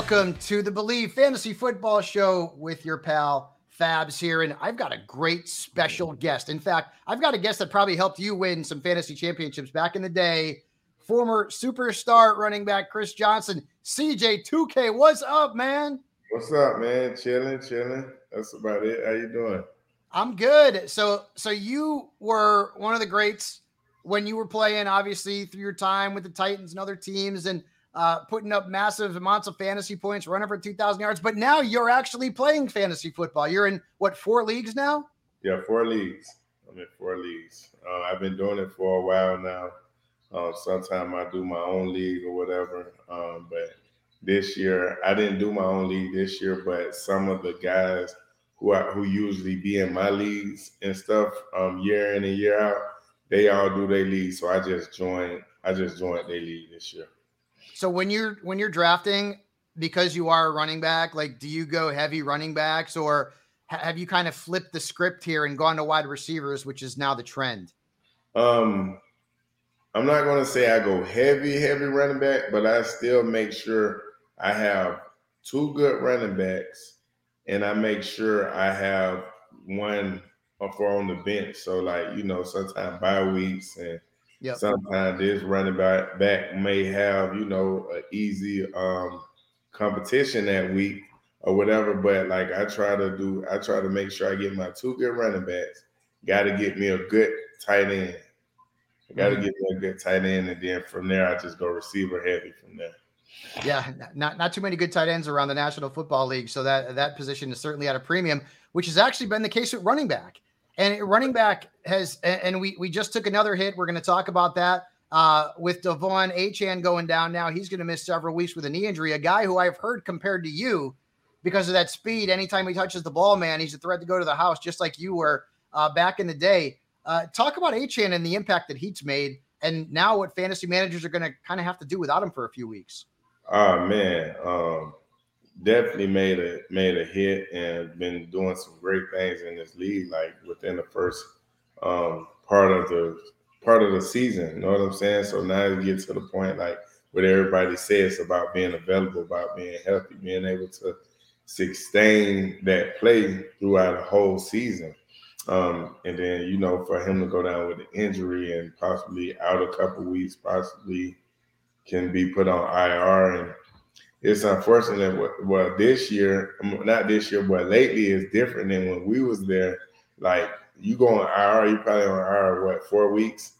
Welcome to the Believe Fantasy Football Show with your pal Fabs here. And I've got a great special guest. In fact, I've got a guest that probably helped you win some fantasy championships back in the day. Former superstar running back Chris Johnson, CJ2K. What's up, man? What's up, man? Chilling, chilling. That's about it. How you doing? I'm good. So, so you were one of the greats when you were playing, obviously through your time with the Titans and other teams, and uh, putting up massive amounts of fantasy points, running for 2,000 yards. But now you're actually playing fantasy football. You're in what four leagues now? Yeah, four leagues. I'm in four leagues. Uh, I've been doing it for a while now. Uh, Sometimes I do my own league or whatever. Um, but this year, I didn't do my own league this year. But some of the guys who I, who usually be in my leagues and stuff, um, year in and year out, they all do their league. So I just joined. I just joined their league this year. So when you're when you're drafting, because you are a running back, like do you go heavy running backs or have you kind of flipped the script here and gone to wide receivers, which is now the trend? Um, I'm not going to say I go heavy, heavy running back, but I still make sure I have two good running backs, and I make sure I have one or for on the bench. So, like you know, sometimes bye weeks and Yep. Sometimes this running back, back may have, you know, an easy um, competition that week or whatever. But like I try to do, I try to make sure I get my two good running backs. Got to get me a good tight end. I got to mm-hmm. get me a good tight end, and then from there I just go receiver heavy from there. Yeah, not not too many good tight ends around the National Football League, so that that position is certainly at a premium, which has actually been the case with running back. And running back has, and we we just took another hit. We're going to talk about that uh, with De'Von Achane going down now. He's going to miss several weeks with a knee injury. A guy who I've heard compared to you because of that speed. Anytime he touches the ball, man, he's a threat to go to the house, just like you were uh, back in the day. Uh, talk about Achane and the impact that he's made, and now what fantasy managers are going to kind of have to do without him for a few weeks. Oh man, um, definitely made a made a hit and been doing some great things in this league. Like within the first um, part of the part of the season, you know what I'm saying? So now you get to the point like what everybody says about being available, about being healthy, being able to sustain that play throughout a whole season. Um, and then you know for him to go down with an injury and possibly out a couple weeks, possibly can be put on IR and it's unfortunate. Well, this year, not this year, but lately is different than when we was there. Like you go on IR, you probably on IR what four weeks.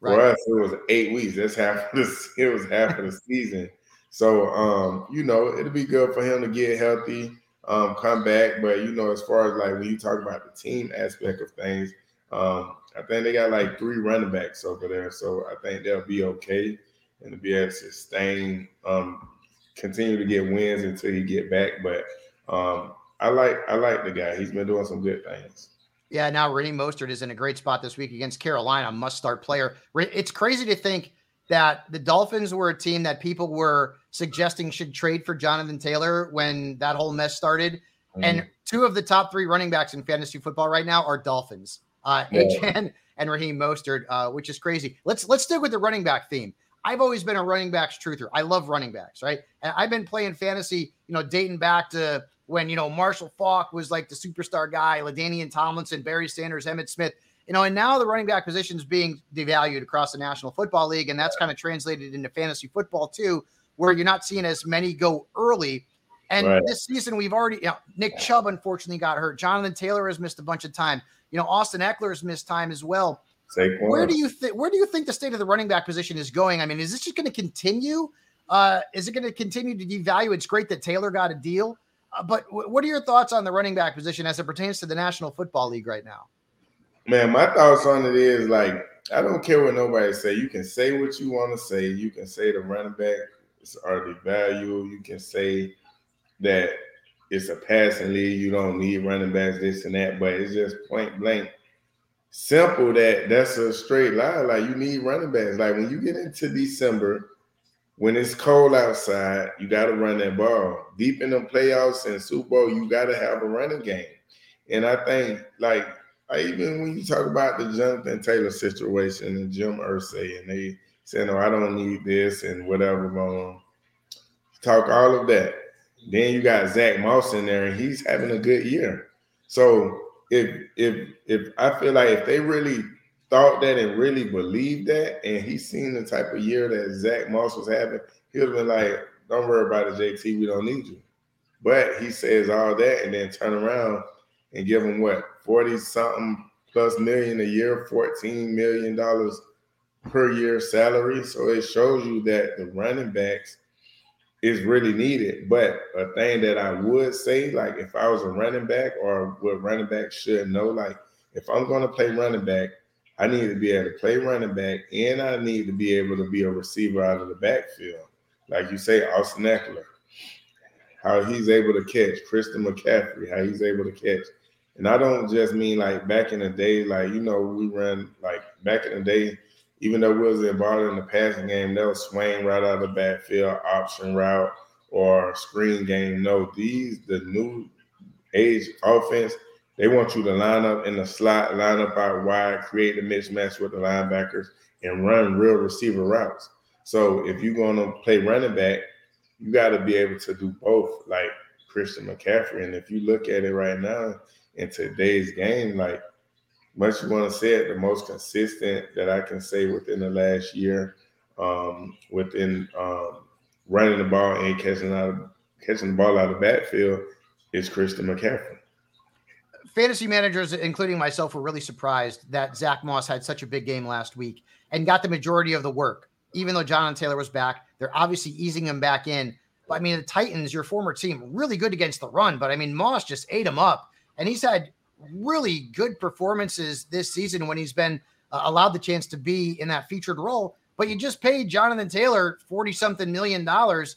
Right. For us, it was eight weeks. That's half of the it was half of the season. So um, you know, it'll be good for him to get healthy, um, come back. But you know, as far as like when you talk about the team aspect of things, um, I think they got like three running backs over there. So I think they'll be okay and to be able to sustain um, continue to get wins until he get back. But um, I like I like the guy. He's been doing some good things. Yeah, now Raheem Mostert is in a great spot this week against Carolina, must start player. It's crazy to think that the Dolphins were a team that people were suggesting should trade for Jonathan Taylor when that whole mess started. Mm. And two of the top three running backs in fantasy football right now are Dolphins, uh, yeah. And Raheem Mostert, uh, which is crazy. Let's let's stick with the running back theme. I've always been a running backs truther. I love running backs, right? And I've been playing fantasy, you know, dating back to when, you know, Marshall Faulk was like the superstar guy, LaDainian Tomlinson, Barry Sanders, Emmitt Smith, you know, and now the running back position is being devalued across the National Football League. And that's kind of translated into fantasy football too, where you're not seeing as many go early. And right. this season, we've already, you know, Nick Chubb unfortunately got hurt. Jonathan Taylor has missed a bunch of time. You know, Austin Ekeler has missed time as well. Saquon. Where do you think where do you think the state of the running back position is going? I mean, is this just going to continue? Uh, is it going to continue to devalue? It's great that Taylor got a deal, uh, but w- what are your thoughts on the running back position as it pertains to the National Football League right now? Man, my thoughts on it is like I don't care what nobody say. You can say what you want to say. You can say the running back are the value. You can say that it's a passing league. You don't need running backs, this and that. But it's just point blank simple that that's a straight line. Like you need running backs. Like when you get into December, when it's cold outside, you got to run that ball. Deep in the playoffs and Super Bowl, you got to have a running game. And I think, like, even when you talk about the Jonathan Taylor situation and Jim Irsay, and they say, "No, I don't need this," and whatever, um, talk all of that. then you got Zack Moss in there, and he's having a good year. So if if if I feel like if they really thought that and really believed that, and he's seen the type of year that Zack Moss was having, he would have been like, "Don't worry about it, JT. We don't need you." But he says all that and then turn around and give him what forty something plus million a year, fourteen million dollars per year salary. So it shows you that the running backs is really needed. But a thing that I would say, like if I was a running back or what running back should know, like if I'm going to play running back, I need to be able to play running back and I need to be able to be a receiver out of the backfield. Like you say, Austin Ekeler, how he's able to catch, Christian McCaffrey, how he's able to catch. And I don't just mean like back in the day, like, you know, we run like back in the day, even though we was involved in the passing game, they'll swing right out of the backfield, option route, or screen game. No, these the new age offense. They want you to line up in the slot, line up out wide, create a mismatch with the linebackers, and run real receiver routes. So if you're going to play running back, you got to be able to do both, like Christian McCaffrey. And if you look at it right now in today's game, like much you want to say it, the most consistent that I can say within the last year, um, within um, running the ball and catching out of, catching the ball out of the backfield is Christian McCaffrey. Fantasy managers, including myself, were really surprised that Zack Moss had such a big game last week and got the majority of the work. Even though Jonathan Taylor was back, they're obviously easing him back in. But I mean, the Titans, your former team, really good against the run. But I mean, Moss just ate him up, and he's had really good performances this season when he's been uh, allowed the chance to be in that featured role. But you just paid Jonathan Taylor 40 something million dollars.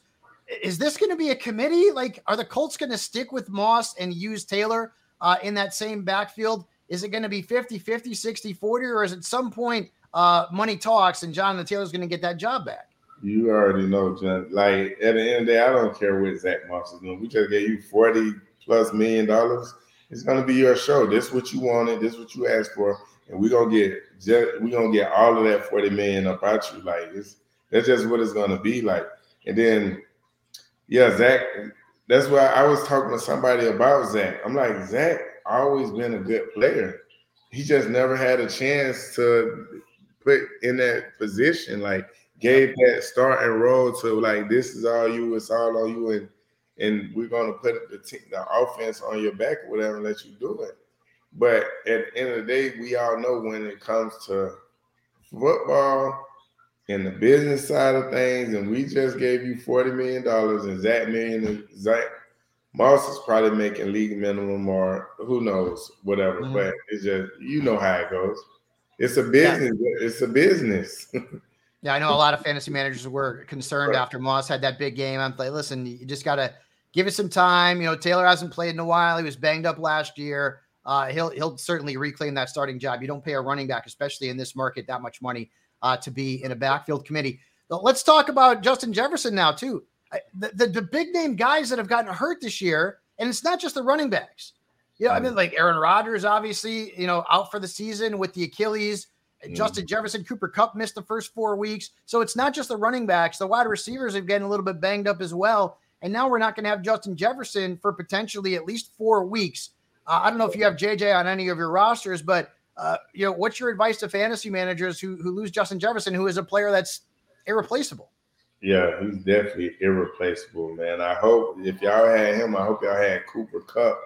Is this going to be a committee? Like, are the Colts going to stick with Moss and use Taylor uh, in that same backfield? Is it going to be 50 50, 60 40, or is at some point uh, money talks and Jonathan Taylor's going to get that job back? You already know, John. Like, at the end of the day, I don't care what Zack Moss is doing. We just gave you 40 plus million dollars it's gonna be your show. This is what you wanted. This is what you asked for, and we're gonna get we're gonna get all of that forty million about you. Like it's that's just what it's gonna be like. And then, yeah, Zack. That's why I was talking to somebody about Zack. I'm like, Zack always been a good player. He just never had a chance to put in that position. Like gave that starting role to like this is all you, it's all on you, and and we're going to put the, team, the offense on your back or whatever and let you do it. But at the end of the day, we all know when it comes to football and the business side of things, and we just gave you $40 million and Zack million Zack Moss is probably making league minimum or who knows, whatever. Mm-hmm. But it's just you know how it goes. It's a business. Yeah. It's a business. yeah, I know a lot of fantasy managers were concerned right. after Moss had that big game. I'm like, listen, you just gotta give it some time. You know, Taylor hasn't played in a while. He was banged up last year. Uh, he'll he'll certainly reclaim that starting job. You don't pay a running back, especially in this market, that much money uh, to be in a backfield committee. But let's talk about Justin Jefferson now too. The, the, the big name guys that have gotten hurt this year, and it's not just the running backs. You know, I mean, like Aaron Rodgers, obviously, you know, out for the season with the Achilles. Mm. Justin Jefferson, Cooper Kupp missed the first four weeks. So it's not just the running backs. The wide receivers have getting a little bit banged up as well. And now we're not going to have Justin Jefferson for potentially at least four weeks. Uh, I don't know if you have JJ on any of your rosters, but uh, you know, what's your advice to fantasy managers who who lose Justin Jefferson, who is a player that's irreplaceable? Yeah, he's definitely irreplaceable, man. I hope if y'all had him, I hope y'all had Cooper Kupp.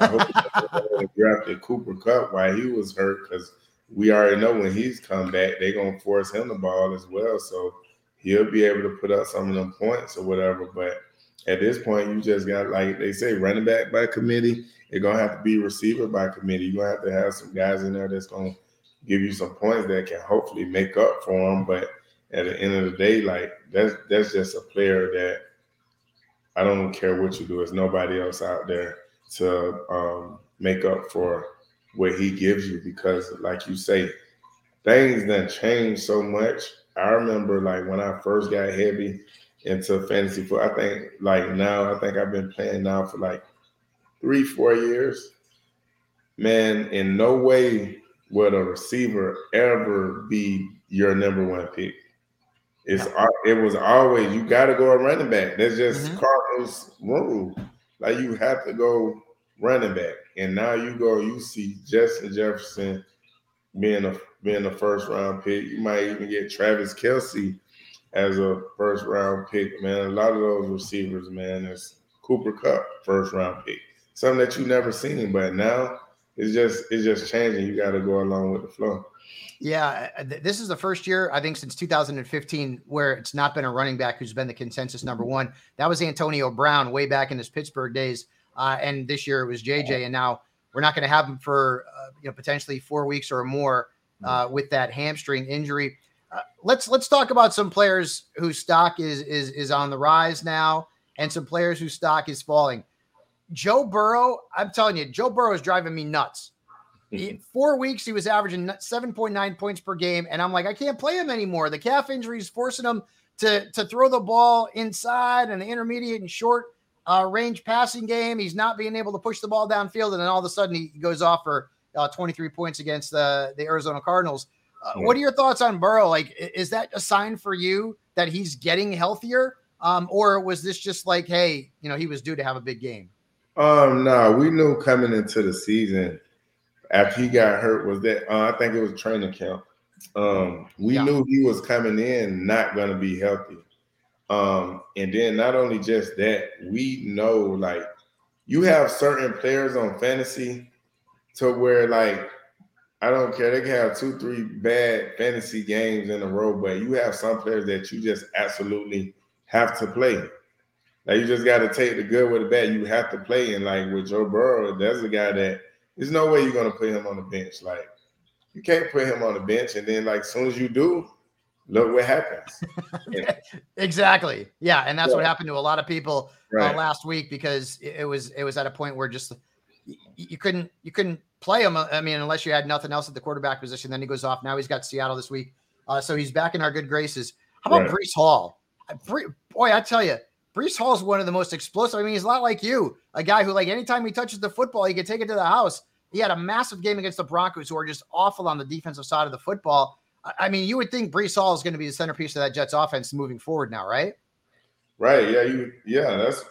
I hope drafted Cooper Kupp while he was hurt because we already know when he's come back, they're gonna force him the ball as well. So he'll be able to put up some of them points or whatever. But at this point, you just got like they say, running back by committee. It's gonna have to be receiver by committee. You're gonna have to have some guys in there that's gonna give you some points that can hopefully make up for them. But at the end of the day, like that's that's just a player that I don't care what you do. There's nobody else out there to um, make up for what he gives you because, like you say, things that change so much. I remember like when I first got heavy into fantasy football. I think like now, I think I've been playing now for like three, four years. Man, in no way would a receiver ever be your number one pick. It's it was always you got to go a running back. That's just mm-hmm. Cardinals rule. Like you have to go running back, and now you go, you see Justin Jefferson being a being a first round pick. You might even get Travis Kelce as a first round pick, man. A lot of those receivers, man, is Cooper Kupp first round pick. Something that you never seen, but now it's just it's just changing. You got to go along with the flow. Yeah, this is the first year I think since 2015 where it's not been a running back who's been the consensus number one. That was Antonio Brown way back in his Pittsburgh days, uh, and this year it was JJ. And now we're not going to have him for uh, you know potentially four weeks or more uh, with that hamstring injury. Uh, let's let's talk about some players whose stock is is is on the rise now, and some players whose stock is falling. Joe Burrow, I'm telling you, Joe Burrow is driving me nuts. He, four weeks, he was averaging 7.9 points per game. And I'm like, I can't play him anymore. The calf injury is forcing him to, to throw the ball inside and the intermediate and short uh, range passing game. He's not being able to push the ball downfield. And then all of a sudden, he goes off for uh, 23 points against the, the Arizona Cardinals. Uh, yeah. What are your thoughts on Burrow? Like, is that a sign for you that he's getting healthier? Um, or was this just like, hey, you know, he was due to have a big game? Um, no, we knew coming into the season after he got hurt was that uh, I think it was training camp. Um, we yeah. knew he was coming in not going to be healthy. Um, and then not only just that, we know like you have certain players on fantasy to where like I don't care, they can have two, three bad fantasy games in a row, but you have some players that you just absolutely have to play. Like you just got to take the good with the bad. You have to play. And like with Joe Burrow, there's a guy that there's no way you're gonna put him on the bench. Like you can't put him on the bench, and then like as soon as you do, look what happens. exactly. Yeah, and that's yeah. what happened to a lot of people uh, right. uh, last week because it, was it was at a point where just you couldn't you couldn't play him. I mean, unless you had nothing else at the quarterback position. Then he goes off. Now he's got Seattle this week, uh, so he's back in our good graces. How about right. Breece Hall? Boy, I tell you, Breece Hall is one of the most explosive. I mean, he's not like you, a guy who, like, anytime he touches the football, he can take it to the house. He had a massive game against the Broncos, who are just awful on the defensive side of the football. I mean, you would think Breece Hall is going to be the centerpiece of that Jets offense moving forward now, right? Right. Yeah. You. Yeah. That's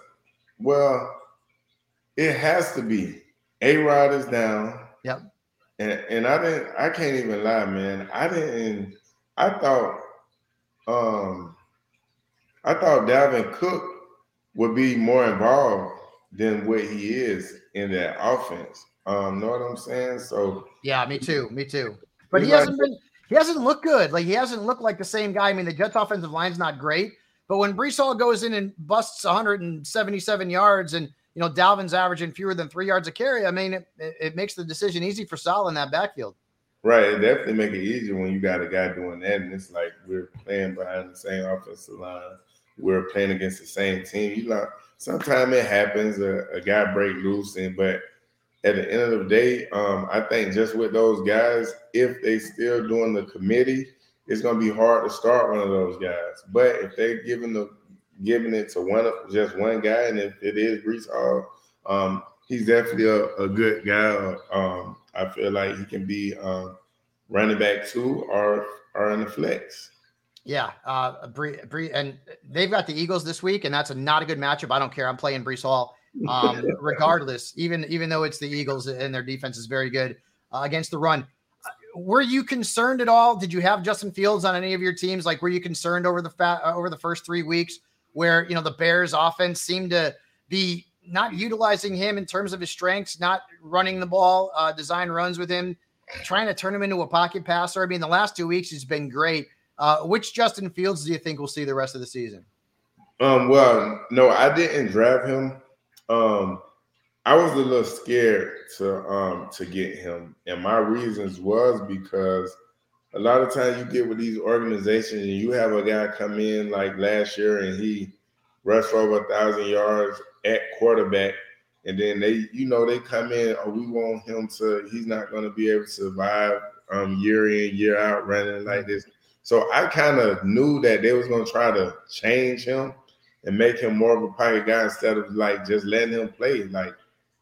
well. It has to be. A Rod is down. Yep. And and I didn't. I can't even lie, man. I didn't. I thought. Um. I thought Dalvin Cook would be more involved than what he is in that offense. Um, know what I'm saying? So yeah, me too, me too. But he hasn't been he hasn't looked good. Like he hasn't looked like the same guy. I mean, the Jets offensive line's not great, but when Breece Hall goes in and busts 177 yards and you know Dalvin's averaging fewer than three yards a carry, I mean, it, it makes the decision easy for Sal in that backfield. Right, it definitely make it easier when you got a guy doing that, and it's like we're playing behind the same offensive line we're playing against the same team. You know, sometimes it happens, a, a, guy break loose, and but at the end of the day, um, I think just with those guys, if they still doing the committee, it's gonna be hard to start one of those guys. But if they're giving the giving it to one of just one guy, and if it is Breece Hall, um, he's definitely a, a good guy. Um, I feel like he can be um, running back two or or in the flex. Yeah, uh, Bree, Bree, and they've got the Eagles this week, and that's a, not a good matchup. I don't care. I'm playing Breece Hall, um, regardless. Even even though it's the Eagles and their defense is very good uh, against the run. Uh, were you concerned at all? Did you have Justin Fields on any of your teams? Like, were you concerned over the fa- uh, over the first three weeks where you know the Bears' offense seemed to be not utilizing him in terms of his strengths, not running the ball, uh, design runs with him, trying to turn him into a pocket passer? I mean, the last two weeks he's been great uh, which Justin Fields do you think we'll see the rest of the season? Um, well, no, I didn't draft him. Um, I was a little scared to um to get him, and my reasons was because a lot of times you get with these organizations and you have a guy come in like last year and he rushed over a thousand yards at quarterback, and then they, you know, they come in, oh, we want him to, he's not going to be able to survive um year in year out running like this. So I kind of knew that they was gonna try to change him and make him more of a pocket guy instead of like just letting him play like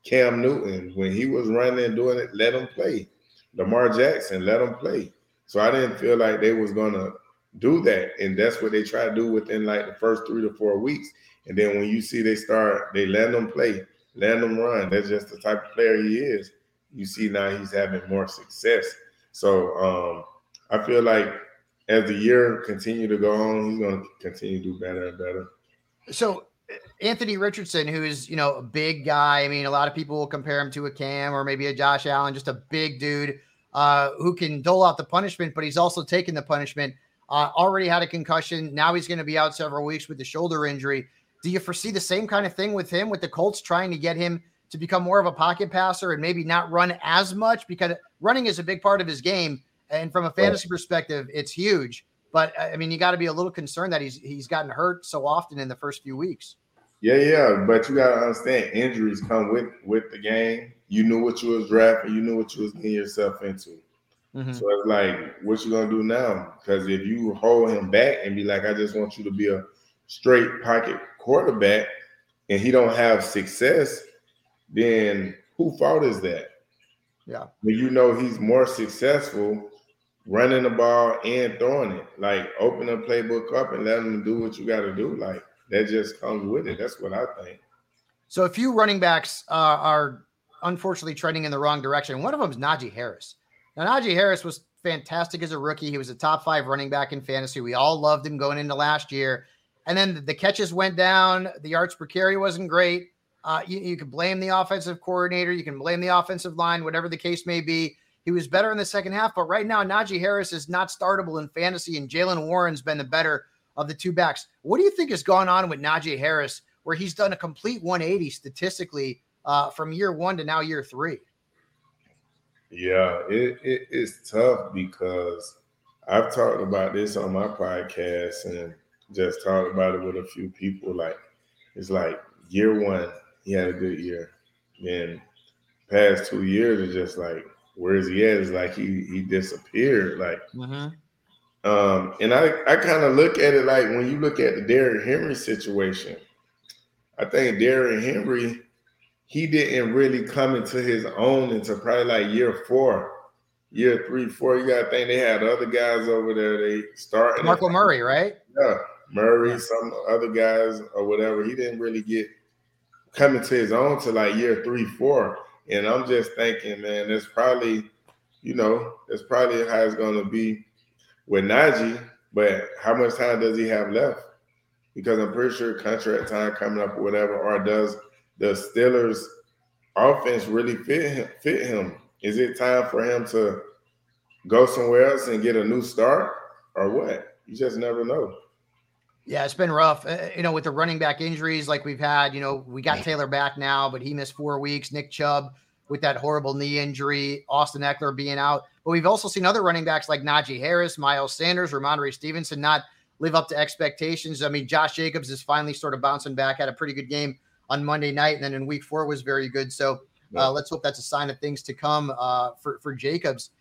Cam Newton when he was running and doing it. Let him play. Lamar Jackson, let him play. So I didn't feel like they was gonna do that, and that's what they try to do within like the first three to four weeks. And then when you see they start, they let them play, let them run. That's just the type of player he is. You see now he's having more success. So um, I feel like as the year continue to go on, he's to continue to do better and better. So Anthony Richardson, who is you know a big guy. I mean, a lot of people will compare him to a Cam or maybe a Josh Allen, just a big dude uh, who can dole out the punishment, but he's also taken the punishment. Uh, already had a concussion. Now he's going to be out several weeks with the shoulder injury. Do you foresee the same kind of thing with him, with the Colts trying to get him to become more of a pocket passer and maybe not run as much because running is a big part of his game. And from a fantasy perspective, it's huge. But I mean, you got to be a little concerned that he's he's gotten hurt so often in the first few weeks. Yeah, yeah, but you gotta understand injuries come with with the game. You knew what you was drafting, you knew what you was getting yourself into. Mm-hmm. So it's like, what you gonna do now? Because if you hold him back and be like, I just want you to be a straight pocket quarterback, and he don't have success, then who fault is that? Yeah. When you know he's more successful running the ball and throwing it, like open the playbook up and let him do what you got to do. Like that just comes with it. That's what I think. So a few running backs uh, are unfortunately trending in the wrong direction. One of them is Najee Harris. Now Najee Harris was fantastic as a rookie. He was a top five running back in fantasy. We all loved him going into last year. And then the catches went down. The yards per carry wasn't great. Uh, you, you can blame the offensive coordinator. You can blame the offensive line, whatever the case may be. He was better in the second half, but right now Najee Harris is not startable in fantasy, and Jaylen Warren's been the better of the two backs. What do you think has gone on with Najee Harris, where he's done a complete 180 statistically uh, from year one to now year three? Yeah, it, it, it's tough because I've talked about this on my podcast and just talked about it with a few people. Like, it's like year one, he had a good year. Then past two years are just like, where is he at? It's like he he disappeared. Like mm-hmm. Um, and I, I kind of look at it like when you look at the Derrick Henry situation, I think Derrick Henry, he didn't really come into his own until probably like year four, year three, four. You gotta think they had other guys over there. They started Marco Murray, right? Yeah, Murray, yeah. some other guys or whatever. He didn't really get coming to his own to like year three, four. And I'm just thinking, man, that's probably, you know, that's probably how it's gonna be with Najee, but how much time does he have left? Because I'm pretty sure contract time coming up or whatever, or does the Steelers offense really fit him, fit him? Is it time for him to go somewhere else and get a new start or what? You just never know. Yeah, it's been rough. Uh, you know, with the running back injuries like we've had, you know, we got Taylor back now, but he missed four weeks. Nick Chubb with that horrible knee injury, Austin Ekeler being out. But we've also seen other running backs like Najee Harris, Miles Sanders, Rhamondre Stevenson not live up to expectations. I mean, Josh Jacobs is finally sort of bouncing back, had a pretty good game on Monday night, and then in week four was very good. So uh, let's hope that's a sign of things to come uh, for, for Jacobs.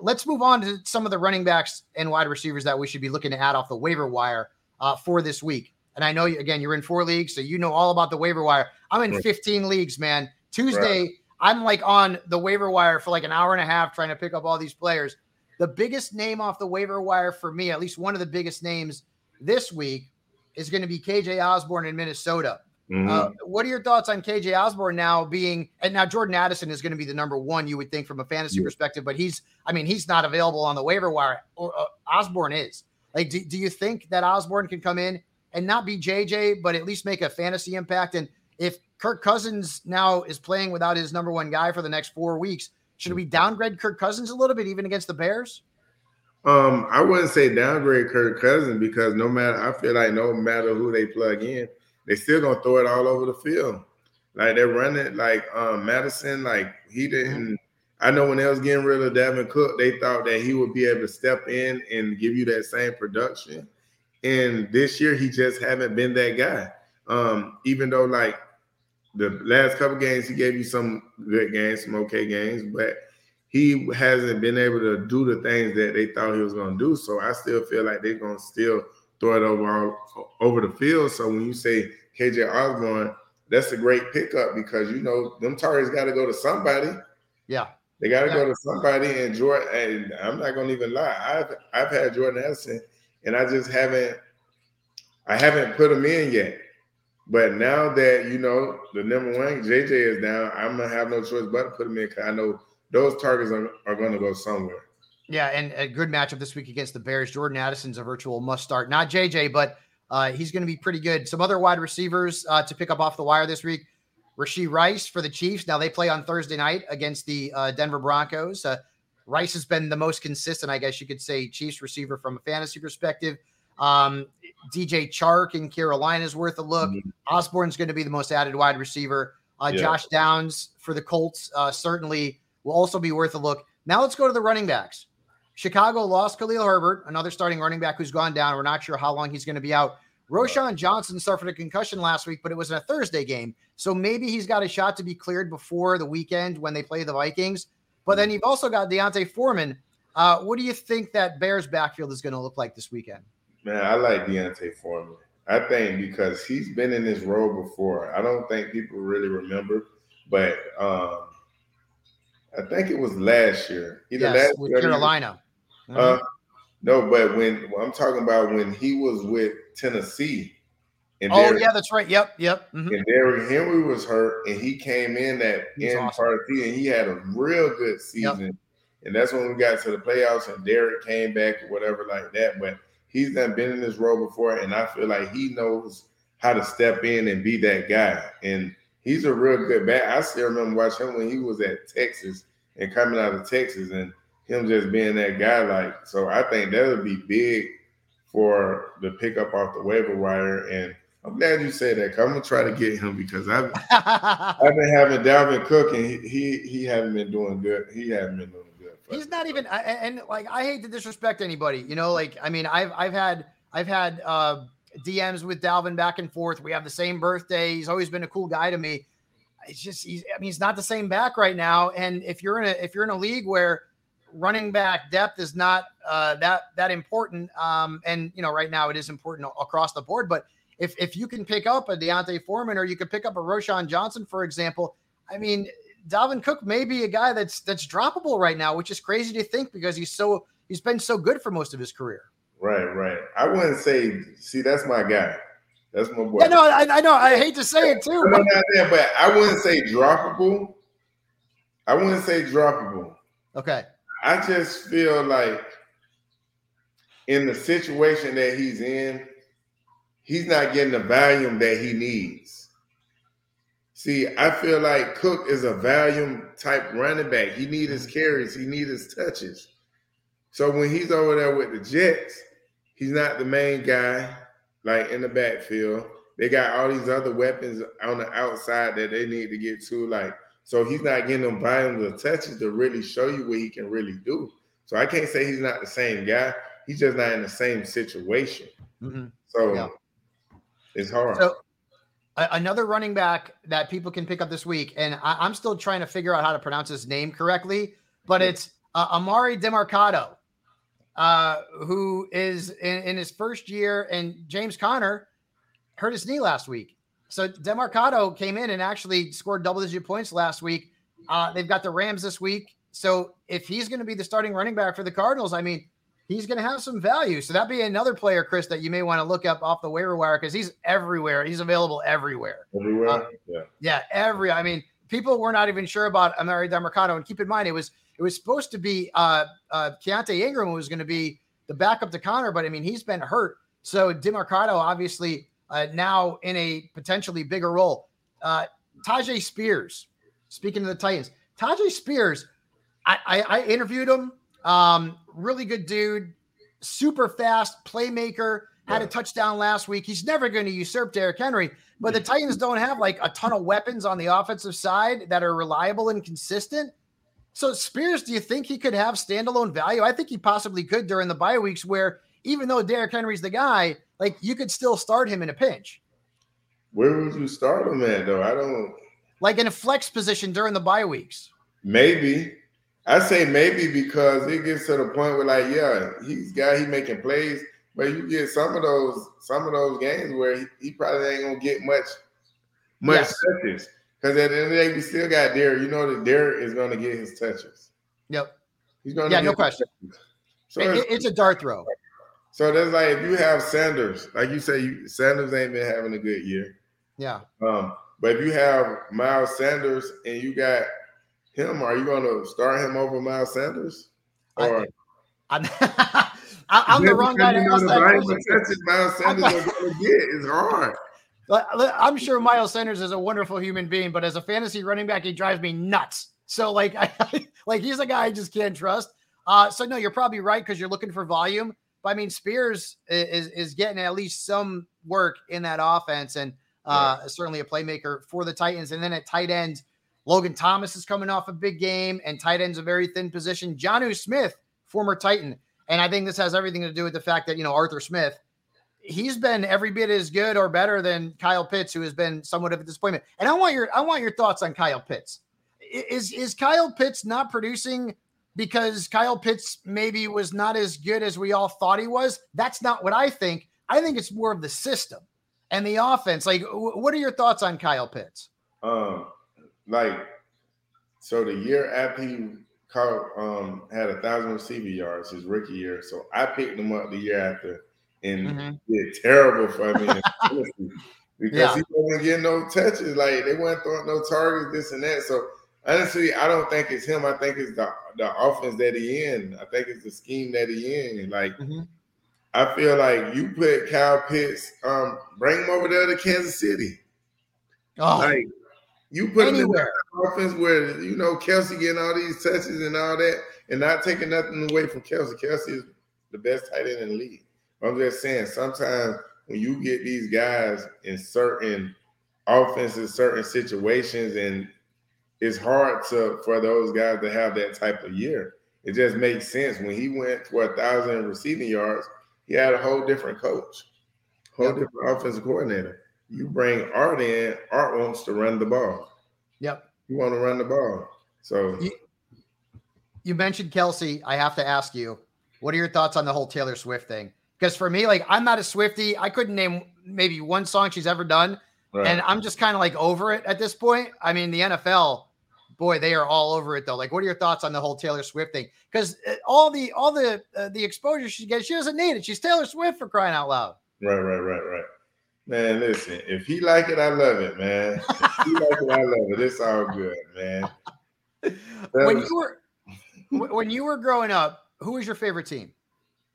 Let's move on to some of the running backs and wide receivers that we should be looking to add off the waiver wire uh, for this week. And I know, again, you're in four leagues, so you know all about the waiver wire. I'm in 15 leagues, man. Tuesday, right. I'm like on the waiver wire for like an hour and a half trying to pick up all these players. The biggest name off the waiver wire for me, at least one of the biggest names this week, is going to be KJ Osborn in Minnesota. Mm-hmm. Uh, what are your thoughts on KJ Osborn now being and now Jordan Addison is going to be the number one you would think from a fantasy yeah. perspective, but he's I mean he's not available on the waiver wire. Or, uh, Osborn is like, do, do you think that Osborn can come in and not be JJ, but at least make a fantasy impact? And if Kirk Cousins now is playing without his number one guy for the next four weeks. Should we downgrade Kirk Cousins a little bit, even against the Bears? Um, I wouldn't say downgrade Kirk Cousins because no matter I feel like no matter who they plug in, they still gonna throw it all over the field. Like they're running like um Mattison, like he didn't. I know when they was getting rid of Dalvin Cook, they thought that he would be able to step in and give you that same production. And this year, he just haven't been that guy. Um, even though like the last couple games he gave you some good games, some okay games, but he hasn't been able to do the things that they thought he was going to do. So I still feel like they're going to still throw it over all, over the field. So when you say KJ Osborn, that's a great pickup because you know them targets got to go to somebody. Yeah. They got to yeah. go to somebody, and Jordan. And I'm not gonna even lie. I've I've had Jordan Addison, and I just haven't. I haven't put him in yet. But now that you know the number one JJ is down, I'm gonna have no choice but to put him in because I know those targets are, are going to go somewhere. Yeah, and a good matchup this week against the Bears. Jordan Addison's a virtual must start. Not JJ, but uh, he's going to be pretty good. Some other wide receivers uh, to pick up off the wire this week. Rashee Rice for the Chiefs. Now they play on Thursday night against the uh, Denver Broncos. Uh, Rice has been the most consistent, I guess you could say, Chiefs receiver from a fantasy perspective. Um, DJ Chark in Carolina is worth a look. Mm-hmm. Osborn's going to be the most added wide receiver. Uh, yeah. Josh Downs for the Colts uh, certainly will also be worth a look. Now let's go to the running backs. Chicago lost Khalil Herbert, another starting running back who's gone down. We're not sure how long he's going to be out. Roschon Johnson suffered a concussion last week, but it was in a Thursday game. So maybe he's got a shot to be cleared before the weekend when they play the Vikings. But then you've also got D'Onta Foreman. Uh, what do you think that Bears backfield is going to look like this weekend? Man, I like D'Onta Foreman. I think because he's been in this role before. I don't think people really remember, but um, I think it was last year. Either yes, last with year Carolina. Uh, mm-hmm. no, but when I'm talking about when he was with Tennessee. And oh Derrick, yeah, that's right. Yep, yep. Mm-hmm. And Derrick Henry was hurt, and he came in that end awesome. part of the season. He had a real good season, yep. and that's when we got to the playoffs. And Derrick came back or whatever like that. But he's not been in this role before, and I feel like he knows how to step in and be that guy. And he's a real good back. I still remember watching him when he was at Texas and coming out of Texas, and him just being that guy. Like, so I think that would be big for the pickup off the waiver wire. And I'm glad you said that. I'm gonna try to get him because I've I've been having Dalvin Cook and he, he he haven't been doing good. He hasn't been doing. He's not even and like I hate to disrespect anybody. You know, like I mean, I've I've had I've had uh DMs with Dalvin back and forth. We have the same birthday. He's always been a cool guy to me. It's just he's I mean he's not the same back right now. And if you're in a if you're in a league where running back depth is not uh, that that important. Um, and you know, right now it is important across the board. But if if you can pick up a D'Onta Foreman or you could pick up a Roschon Johnson, for example, I mean, Dalvin Cook may be a guy that's that's droppable right now, which is crazy to think because he's so he's been so good for most of his career. Right, right. I wouldn't say. See, that's my guy. That's my boy. Yeah, no, I, I know. I hate to say it too, but, there, but I wouldn't say droppable. I wouldn't say droppable. Okay. I just feel like in the situation that he's in, he's not getting the volume that he needs. See, I feel like Cook is a volume type running back. He needs his carries, he needs his touches. So when he's over there with the Jets, he's not the main guy, like in the backfield. They got all these other weapons on the outside that they need to get to, like so he's not getting them volumes of touches to really show you what he can really do. So I can't say he's not the same guy. He's just not in the same situation. Mm-hmm. So yeah. it's hard. So another running back that people can pick up this week, and I, am still trying to figure out how to pronounce his name correctly, but it's uh, Emari Demercado, uh, who is in, in his first year, and James Conner hurt his knee last week. So Demercado came in and actually scored double digit points last week. Uh, they've got the Rams this week. So if he's going to be the starting running back for the Cardinals, I mean, he's going to have some value. So that'd be another player, Chris, that you may want to look up off the waiver wire because he's everywhere. He's available everywhere. Everywhere. Uh, yeah. Yeah. Every, I mean, people were not even sure about Emari Demercado. And keep in mind, it was, it was supposed to be uh, uh, Keaontay Ingram was going to be the backup to Conner, but I mean, he's been hurt. So Demercado obviously uh, now in a potentially bigger role. Uh, Tyjae Spears, speaking of the Titans, Tyjae Spears, I, I, I interviewed him. Um, really good dude, super fast playmaker. Had a touchdown last week. He's never going to usurp Derrick Henry, but the Titans don't have like a ton of weapons on the offensive side that are reliable and consistent. So Spears, do you think he could have standalone value? I think he possibly could during the bye weeks where even though Derrick Henry's the guy, like you could still start him in a pinch. Where would you start him at though? I don't like in a flex position during the bye weeks. Maybe. I say maybe because it gets to the point where like, yeah, he's got he making plays, but you get some of those some of those games where he, he probably ain't gonna get much much yes. touches. Because at the end of the day, we still got Derrick. You know that Derrick is gonna get his touches. Yep. He's gonna yeah, no question. So it, it's, it's a dart throw. So that's like if you have Sanders, like you say, you, Sanders ain't been having a good year. Yeah. Um, but if you have Miles Sanders and you got him, are you going to start him over Miles Sanders? Or I, I'm, I'm the wrong guy to ask that. Miles Sanders going to get. It's hard. I'm sure Miles Sanders is a wonderful human being, but as a fantasy running back, he drives me nuts. So like, I, like he's a guy I just can't trust. Uh, so no, you're probably right because you're looking for volume. But I mean, Spears is is getting at least some work in that offense, and uh, yeah. certainly a playmaker for the Titans. And then at tight end, Logan Thomas is coming off a big game, and tight end's a very thin position. Jonnu Smith, former Titan, and I think this has everything to do with the fact that you know Arthur Smith he's been every bit as good or better than Kyle Pitts, who has been somewhat of a disappointment. And I want your I want your thoughts on Kyle Pitts. Is is Kyle Pitts not producing because Kyle Pitts maybe was not as good as we all thought he was? That's not what I think. I think it's more of the system and the offense. Like, what are your thoughts on Kyle Pitts? Um, like, so the year after he caught, um, had a thousand receiving yards his rookie year, so I picked him up the year after and mm-hmm. did terrible for me because yeah. he wasn't getting no touches. Like they weren't throwing no targets, this and that. So honestly, I don't think it's him. I think it's the the offense that he in. I think it's the scheme that he in. Like mm-hmm. I feel like you put Kyle Pitts, um, bring him over there to Kansas City. Oh. Like you put Anywhere. him in the offense where you know Kelce getting all these touches and all that, and not taking nothing away from Kelce. Kelce is the best tight end in the league. I'm just saying, sometimes when you get these guys in certain offenses, certain situations, and it's hard to for those guys to have that type of year. It just makes sense. When he went for a thousand receiving yards, he had a whole different coach, whole yep. different offensive coordinator. You bring Art in, Art wants to run the ball. Yep. You want to run the ball. So you, you mentioned Kelce. I have to ask you, what are your thoughts on the whole Taylor Swift thing? Because for me, like I'm not a Swiftie. I couldn't name maybe one song she's ever done. Right. And I'm just kind of like over it at this point. I mean, the NFL, boy, they are all over it though. Like, what are your thoughts on the whole Taylor Swift thing? Because uh, all the all the uh, the exposure she gets, she doesn't need it. She's Taylor Swift for crying out loud. Right, right, right, right. Man, listen, if he like it, I love it, man. If he like it, I love it. It's all good, man. when you were when you were growing up, who was your favorite team?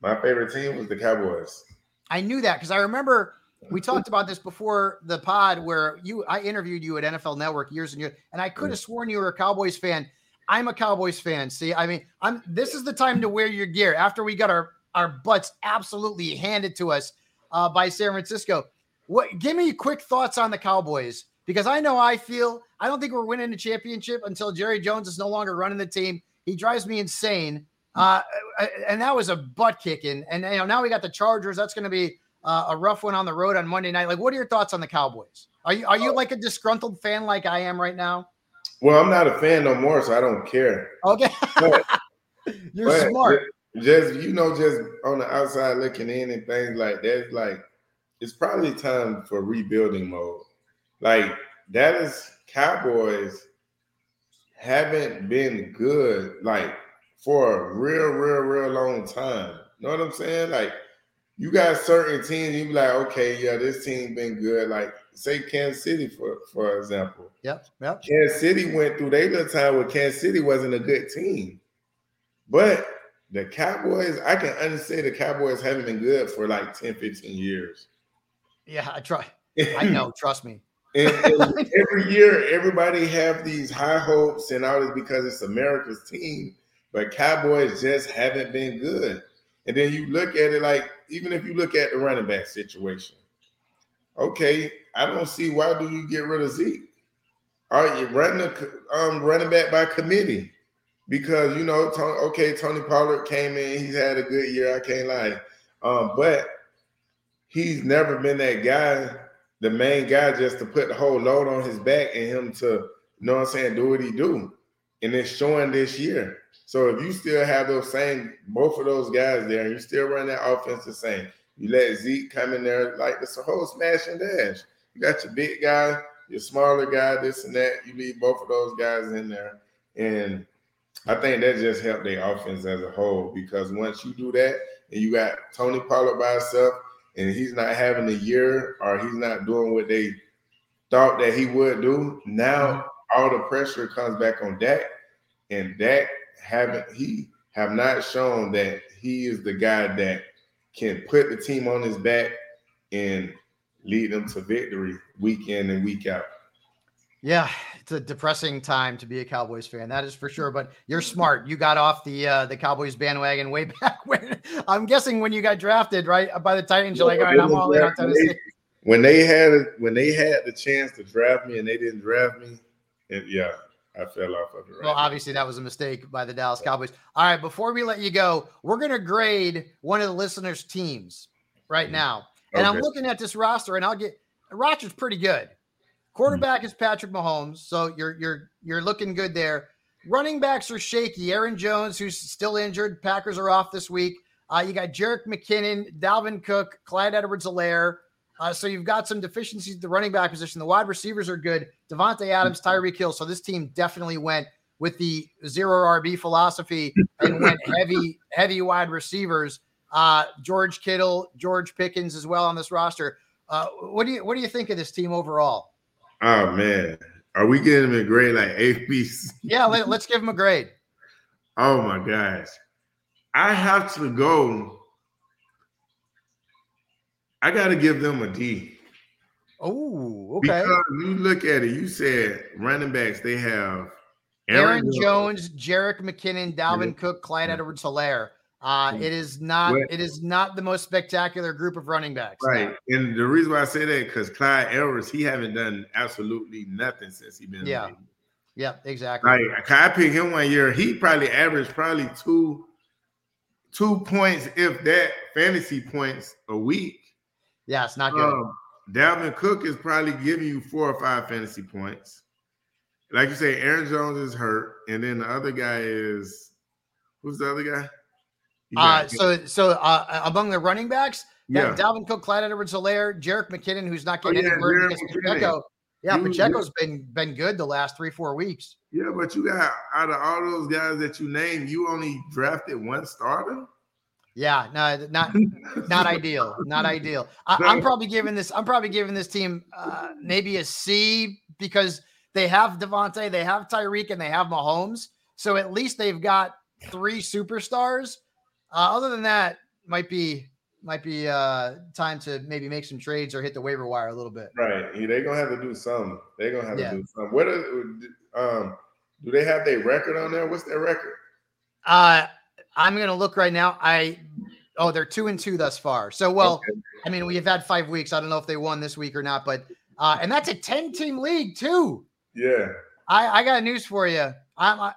My favorite team was the Cowboys. I knew that because I remember we talked about this before the pod where you I interviewed you at NFL Network years and years, and I could have sworn you were a Cowboys fan. I'm a Cowboys fan. See, I mean, I'm this is the time to wear your gear after we got our our butts absolutely handed to us uh, by San Francisco. What give me quick thoughts on the Cowboys because I know I feel I don't think we're winning the championship until Jerry Jones is no longer running the team. He drives me insane. Uh, and that was a butt kicking. And you know, now we got the Chargers. That's going to be uh, a rough one on the road on Monday night. Like, what are your thoughts on the Cowboys? Are you are you like a disgruntled fan like I am right now? Well, I'm not a fan no more, so I don't care. Okay, but, you're but smart. Just you know, just on the outside looking in and things like that. Like, it's probably time for rebuilding mode. Like that is Cowboys haven't been good. Like for a real, real, real long time. You know what I'm saying? Like you got certain teams, you be like, okay, yeah, this team been good. Like say Kansas City for for example. Yep. Yep. Kansas City went through their little time where Kansas City wasn't a good team. But the Cowboys, I can understand the Cowboys haven't been good for like 10, 15 years. Yeah, I try. I know, trust me. And, and every year, everybody have these high hopes and all this because it's America's team but Cowboys just haven't been good. And then you look at it like, even if you look at the running back situation, okay, I don't see why do you get rid of Zeke? Are you running a um, running back by committee? Because you know, Tony, okay, Tony Pollard came in, he's had a good year. I can't lie, um, but he's never been that guy, the main guy, just to put the whole load on his back and him to, you know what I'm saying, do what he do. And it's showing this year. So if you still have those same both of those guys there, and you still run that offense the same, you let Zeke come in there like this whole smash and dash. You got your big guy, your smaller guy, this and that. You leave both of those guys in there, and I think that just helped their offense as a whole because once you do that, and you got Tony Pollard by himself, and he's not having a year or he's not doing what they thought that he would do. Now all the pressure comes back on Dak, and Dak haven't he have not shown that he is the guy that can put the team on his back and lead them to victory week in and week out. Yeah, it's a depressing time to be a Cowboys fan. That is for sure. But you're smart. You got off the uh, the Cowboys bandwagon way back when. I'm guessing when you got drafted, right by the Titans. You're like, all right, I'm all in on Tennessee. When they had it, when they had the chance to draft me and they didn't draft me, and yeah, I fell off of it. Right well, obviously that was a mistake by the Dallas Cowboys. All right, before we let you go, we're gonna grade one of the listeners' teams right now, and okay. I'm looking at this roster, and I'll get Roger's pretty good. Quarterback is Patrick Mahomes, so you're you're you're looking good there. Running backs are shaky. Aaron Jones, who's still injured. Packers are off this week. Uh, you got Jerick McKinnon, Dalvin Cook, Clyde Edwards-Helaire. Uh, so you've got some deficiencies at the running back position. The wide receivers are good. Davante Adams, Tyreek Hill. So this team definitely went with the zero RB philosophy and went heavy, heavy wide receivers. Uh, George Kittle, George Pickens as well on this roster. Uh, what do you what do you think of this team overall? Oh man, are we getting him a grade like A, B, C? Yeah, let, let's give him a grade. Oh my gosh, I have to go. I got to give them a D. Oh, okay. Because you look at it, you said running backs. They have Aaron, Aaron Jones, Jerick McKinnon, Dalvin mm-hmm. Cook, Clyde Edwards-Helaire. Uh, mm. it is not. it is not the most spectacular group of running backs. Right, now. and the reason why I say that because Clyde Edwards, he haven't done absolutely nothing since he been. Yeah, yeah, exactly. Like I picked him one year. He probably averaged probably two, two points, if that, fantasy points a week. Yeah, it's not good. Um, Dalvin Cook is probably giving you four or five fantasy points. Like you say, Aaron Jones is hurt, and then the other guy is who's the other guy? Uh, so so uh, among the running backs, yeah. Dalvin Cook, Clyde Edwards-Helaire, Jerick McKinnon, who's not getting oh, yeah, any burden against Pacheco. Yeah, you, Pacheco's you, been been good the last three four weeks. Yeah, but you got out of all those guys that you named, you only drafted one starter. Yeah, no, not not ideal, not ideal. I, am probably giving this. I'm probably giving this team uh, maybe a C because they have Davante, they have Tyreek, and they have Mahomes. So at least they've got three superstars uh, other than that, might be might be uh, time to maybe make some trades or hit the waiver wire a little bit. Right, yeah, they're gonna have to do something. They're gonna have yeah. to do something. What are, um, do they have their record on there? What's their record? Uh, I'm gonna look right now. I oh, they're two and two thus far. So well, okay. I mean, we've had five weeks. I don't know if they won this week or not, but uh, and that's a 10 team league too. Yeah. I, I got news for you. I'm I,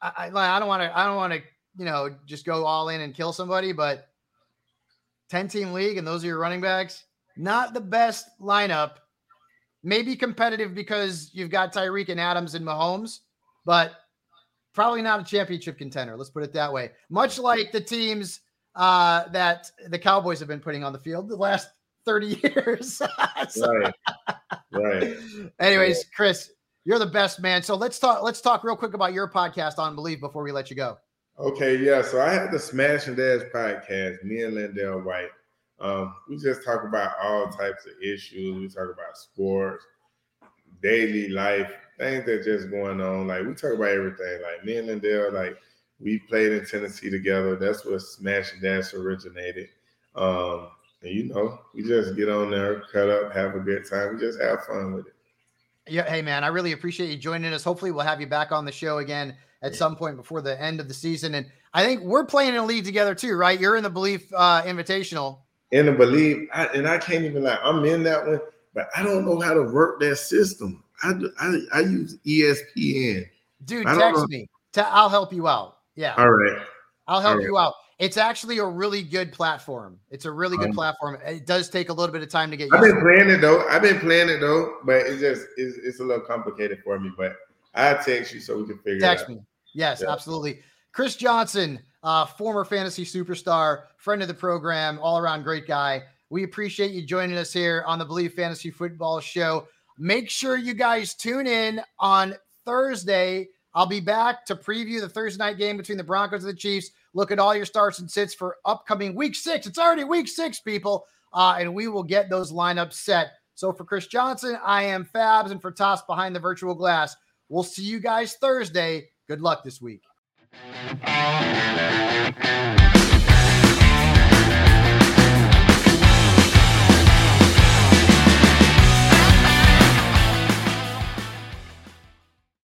I, I don't want to I don't want to you know, just go all in and kill somebody, but 10 team league and those are your running backs, not the best lineup. Maybe competitive because you've got Tyreek and Adams and Mahomes, but probably not a championship contender. Let's put it that way. Much like the teams uh, that the Cowboys have been putting on the field the last 30 years. so, right. Right. Anyways, Chris, you're the best man. So let's talk. Let's talk real quick about your podcast on Believe before we let you go. Okay, yeah. So I have the Smash and Dash podcast, me and LenDale White. Um, we just talk about all types of issues. We talk about sports, daily life, things that just going on. Like we talk about everything. Like me and LenDale, like we played in Tennessee together. That's where Smash and Dash originated. Um, and you know, we just get on there, cut up, have a good time. We just have fun with it. Yeah, hey man, I really appreciate you joining us. Hopefully, we'll have you back on the show again at some point before the end of the season. And I think we're playing in a league together too, right? You're in the Believe uh, Invitational. In the Believe, I, and I can't even like I'm in that one, but I don't know how to work that system. I I, I use ESPN. Dude, text me. I'll help you out. Yeah. All right. I'll help right. you out. It's actually a really good platform. It's a really good um, platform. It does take a little bit of time to get. I've been playing it though. I've been playing it though, but it's just it's, it's a little complicated for me. But I text you so we can figure text it out. me. Yes, yeah. absolutely. Chris Johnson, uh, former fantasy superstar, friend of the program, all around great guy. We appreciate you joining us here on the Believe Fantasy Football Show. Make sure you guys tune in on Thursday. I'll be back to preview the Thursday night game between the Broncos and the Chiefs. Look at all your starts and sits for upcoming week six. It's already week six, people. Uh, and we will get those lineups set So for Chris Johnson, I am Fabs, and for Toss behind the virtual glass, we'll see you guys Thursday. Good luck this week.